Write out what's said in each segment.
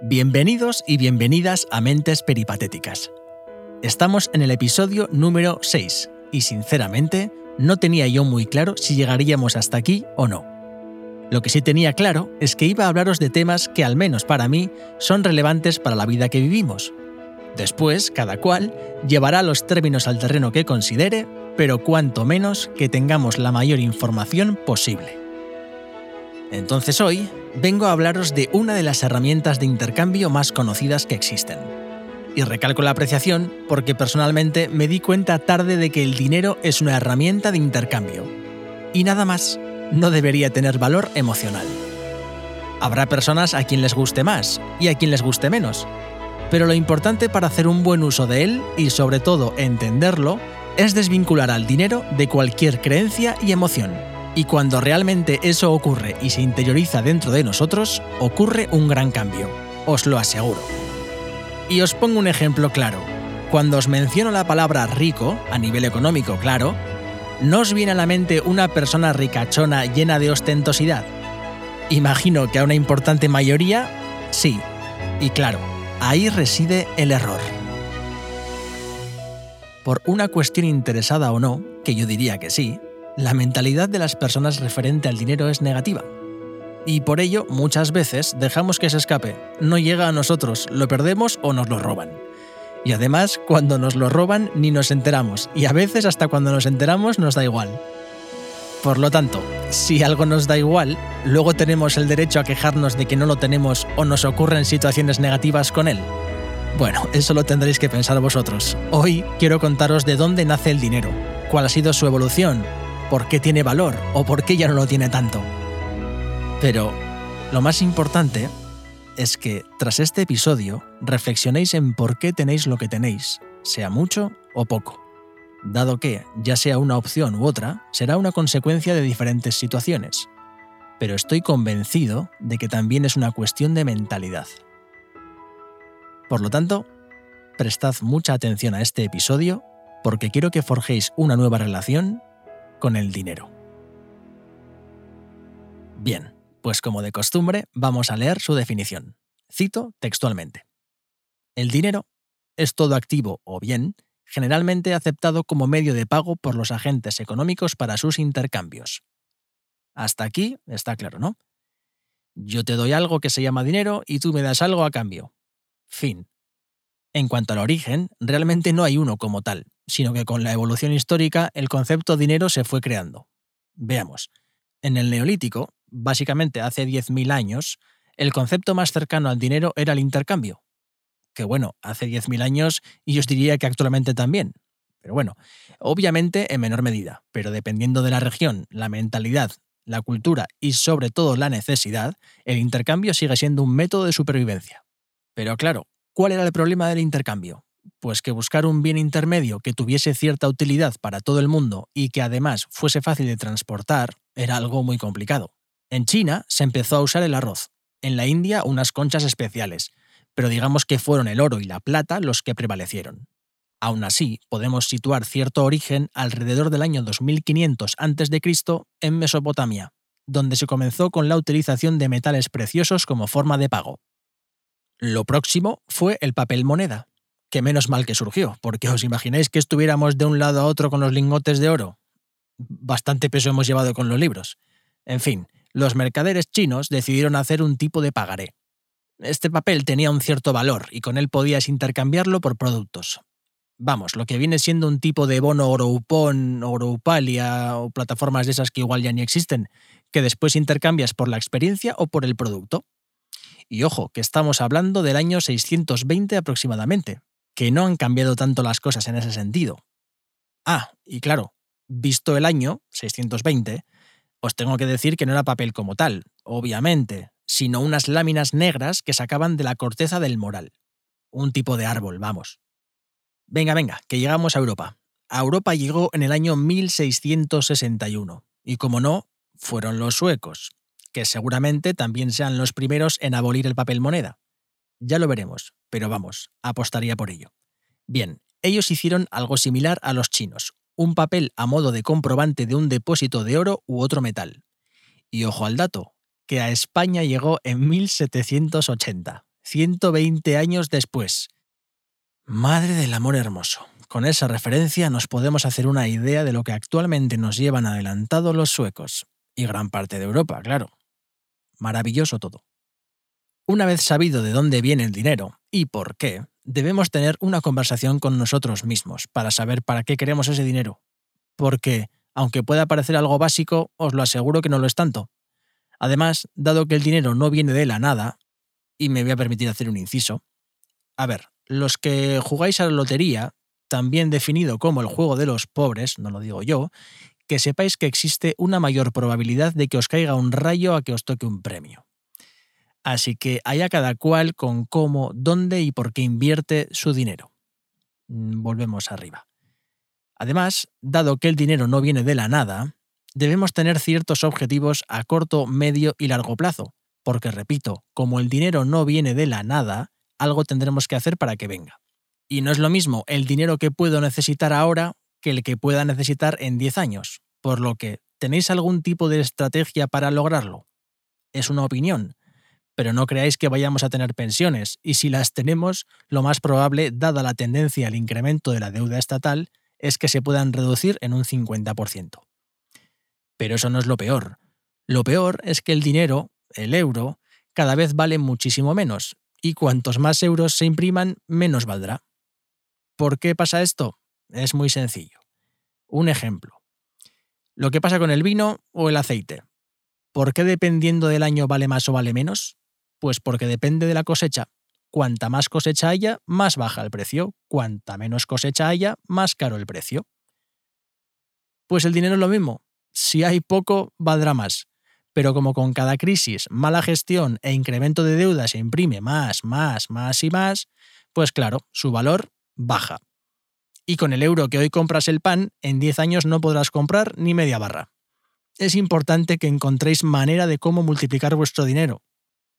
Bienvenidos y bienvenidas a Mentes Peripatéticas. Estamos en el episodio número 6 y sinceramente no tenía yo muy claro si llegaríamos hasta aquí o no. Lo que sí tenía claro es que iba a hablaros de temas que al menos para mí son relevantes para la vida que vivimos. Después, cada cual llevará los términos al terreno que considere, pero cuanto menos que tengamos la mayor información posible. Entonces hoy vengo a hablaros de una de las herramientas de intercambio más conocidas que existen. Y recalco la apreciación porque personalmente me di cuenta tarde de que el dinero es una herramienta de intercambio. Y nada más, no debería tener valor emocional. Habrá personas a quien les guste más y a quien les guste menos. Pero lo importante para hacer un buen uso de él y sobre todo entenderlo es desvincular al dinero de cualquier creencia y emoción y cuando realmente eso ocurre y se interioriza dentro de nosotros, ocurre un gran cambio, os lo aseguro. Y os pongo un ejemplo claro. Cuando os menciono la palabra rico, a nivel económico, claro, ¿no os viene a la mente una persona ricachona llena de ostentosidad? Imagino que a una importante mayoría, sí. Y claro, ahí reside el error. Por una cuestión interesada o no, que yo diría que sí, la mentalidad de las personas referente al dinero es negativa. Y por ello, muchas veces dejamos que se escape, no llega a nosotros, lo perdemos o nos lo roban. Y además, cuando nos lo roban ni nos enteramos, y a veces hasta cuando nos enteramos nos da igual. Por lo tanto, si algo nos da igual, luego tenemos el derecho a quejarnos de que no lo tenemos o nos ocurren situaciones negativas con él. Bueno, eso lo tendréis que pensar vosotros. Hoy quiero contaros de dónde nace el dinero, cuál ha sido su evolución por qué tiene valor o por qué ya no lo tiene tanto. Pero lo más importante es que tras este episodio reflexionéis en por qué tenéis lo que tenéis, sea mucho o poco, dado que, ya sea una opción u otra, será una consecuencia de diferentes situaciones. Pero estoy convencido de que también es una cuestión de mentalidad. Por lo tanto, prestad mucha atención a este episodio porque quiero que forjéis una nueva relación con el dinero. Bien, pues como de costumbre, vamos a leer su definición. Cito textualmente. El dinero es todo activo o bien generalmente aceptado como medio de pago por los agentes económicos para sus intercambios. Hasta aquí está claro, ¿no? Yo te doy algo que se llama dinero y tú me das algo a cambio. Fin. En cuanto al origen, realmente no hay uno como tal, sino que con la evolución histórica el concepto dinero se fue creando. Veamos. En el Neolítico, básicamente hace 10.000 años, el concepto más cercano al dinero era el intercambio. Que bueno, hace 10.000 años y os diría que actualmente también. Pero bueno, obviamente en menor medida, pero dependiendo de la región, la mentalidad, la cultura y sobre todo la necesidad, el intercambio sigue siendo un método de supervivencia. Pero claro, ¿cuál era el problema del intercambio? Pues que buscar un bien intermedio que tuviese cierta utilidad para todo el mundo y que además fuese fácil de transportar era algo muy complicado. En China se empezó a usar el arroz, en la India unas conchas especiales, pero digamos que fueron el oro y la plata los que prevalecieron. Aún así, podemos situar cierto origen alrededor del año 2500 a.C. en Mesopotamia, donde se comenzó con la utilización de metales preciosos como forma de pago. Lo próximo fue el papel moneda, que menos mal que surgió, porque os imagináis que estuviéramos de un lado a otro con los lingotes de oro. Bastante peso hemos llevado con los libros. En fin, los mercaderes chinos decidieron hacer un tipo de pagaré. Este papel tenía un cierto valor y con él podías intercambiarlo por productos. Vamos, lo que viene siendo un tipo de bono Oroupon, Oroupalia o plataformas de esas que igual ya ni existen, que después intercambias por la experiencia o por el producto. Y ojo, que estamos hablando del año 620 aproximadamente, que no han cambiado tanto las cosas en ese sentido. Ah, y claro, visto el año, 620, os tengo que decir que no era papel como tal, obviamente, sino unas láminas negras que sacaban de la corteza del moral. Un tipo de árbol, vamos. Venga, venga, que llegamos a Europa. A Europa llegó en el año 1661, y como no, fueron los suecos, que seguramente también sean los primeros en abolir el papel moneda. Ya lo veremos, pero vamos, apostaría por ello. Bien, ellos hicieron algo similar a los chinos, un papel a modo de comprobante de un depósito de oro u otro metal. Y ojo al dato, que a España llegó en 1780. 120 años después. Madre del amor hermoso. Con esa referencia nos podemos hacer una idea de lo que actualmente nos llevan adelantados los suecos, y gran parte de Europa, claro. Maravilloso todo. Una vez sabido de dónde viene el dinero y por qué, debemos tener una conversación con nosotros mismos para saber para qué queremos ese dinero. Porque, aunque pueda parecer algo básico, os lo aseguro que no lo es tanto. Además, dado que el dinero no viene de la nada, y me voy a permitir hacer un inciso, a ver, los que jugáis a la lotería, también definido como el juego de los pobres, no lo digo yo, que sepáis que existe una mayor probabilidad de que os caiga un rayo a que os toque un premio. Así que haya cada cual con cómo, dónde y por qué invierte su dinero. Mm, volvemos arriba. Además, dado que el dinero no viene de la nada, debemos tener ciertos objetivos a corto, medio y largo plazo, porque repito, como el dinero no viene de la nada, algo tendremos que hacer para que venga. Y no es lo mismo el dinero que puedo necesitar ahora que el que pueda necesitar en 10 años, por lo que, ¿tenéis algún tipo de estrategia para lograrlo? Es una opinión, pero no creáis que vayamos a tener pensiones, y si las tenemos, lo más probable, dada la tendencia al incremento de la deuda estatal, es que se puedan reducir en un 50%. Pero eso no es lo peor. Lo peor es que el dinero, el euro, cada vez vale muchísimo menos, y cuantos más euros se impriman, menos valdrá. ¿Por qué pasa esto? Es muy sencillo. Un ejemplo. Lo que pasa con el vino o el aceite. ¿Por qué dependiendo del año vale más o vale menos? Pues porque depende de la cosecha. Cuanta más cosecha haya, más baja el precio. Cuanta menos cosecha haya, más caro el precio. Pues el dinero es lo mismo. Si hay poco, valdrá más. Pero como con cada crisis, mala gestión e incremento de deuda se imprime más, más, más y más, pues claro, su valor baja. Y con el euro que hoy compras el pan, en 10 años no podrás comprar ni media barra. Es importante que encontréis manera de cómo multiplicar vuestro dinero,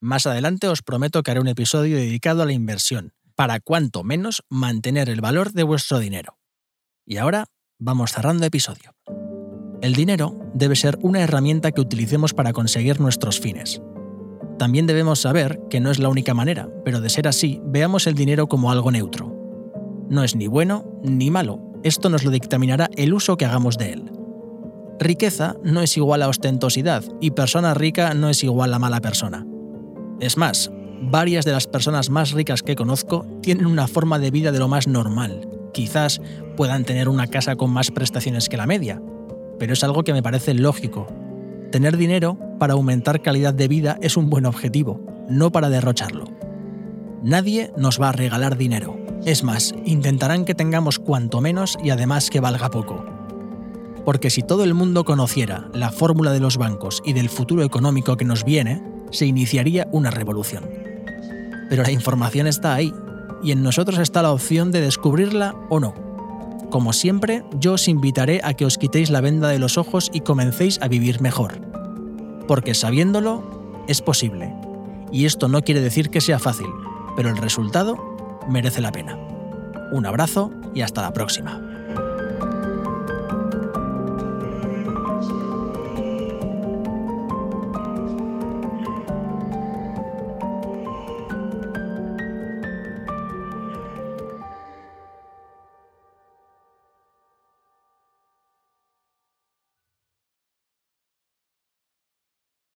más adelante os prometo que haré un episodio dedicado a la inversión, para cuanto menos mantener el valor de vuestro dinero. Y ahora vamos cerrando episodio. El dinero debe ser una herramienta que utilicemos para conseguir nuestros fines. También debemos saber que no es la única manera, pero de ser así, veamos el dinero como algo neutro. No es ni bueno ni malo, esto nos lo dictaminará el uso que hagamos de él. Riqueza no es igual a ostentosidad y persona rica no es igual a mala persona. Es más, varias de las personas más ricas que conozco tienen una forma de vida de lo más normal. Quizás puedan tener una casa con más prestaciones que la media, pero es algo que me parece lógico. Tener dinero para aumentar calidad de vida es un buen objetivo, no para derrocharlo. Nadie nos va a regalar dinero. Es más, intentarán que tengamos cuanto menos y además que valga poco. Porque si todo el mundo conociera la fórmula de los bancos y del futuro económico que nos viene, se iniciaría una revolución. Pero la información está ahí, y en nosotros está la opción de descubrirla o no. Como siempre, yo os invitaré a que os quitéis la venda de los ojos y comencéis a vivir mejor. Porque sabiéndolo, es posible. Y esto no quiere decir que sea fácil, pero el resultado merece la pena. Un abrazo y hasta la próxima.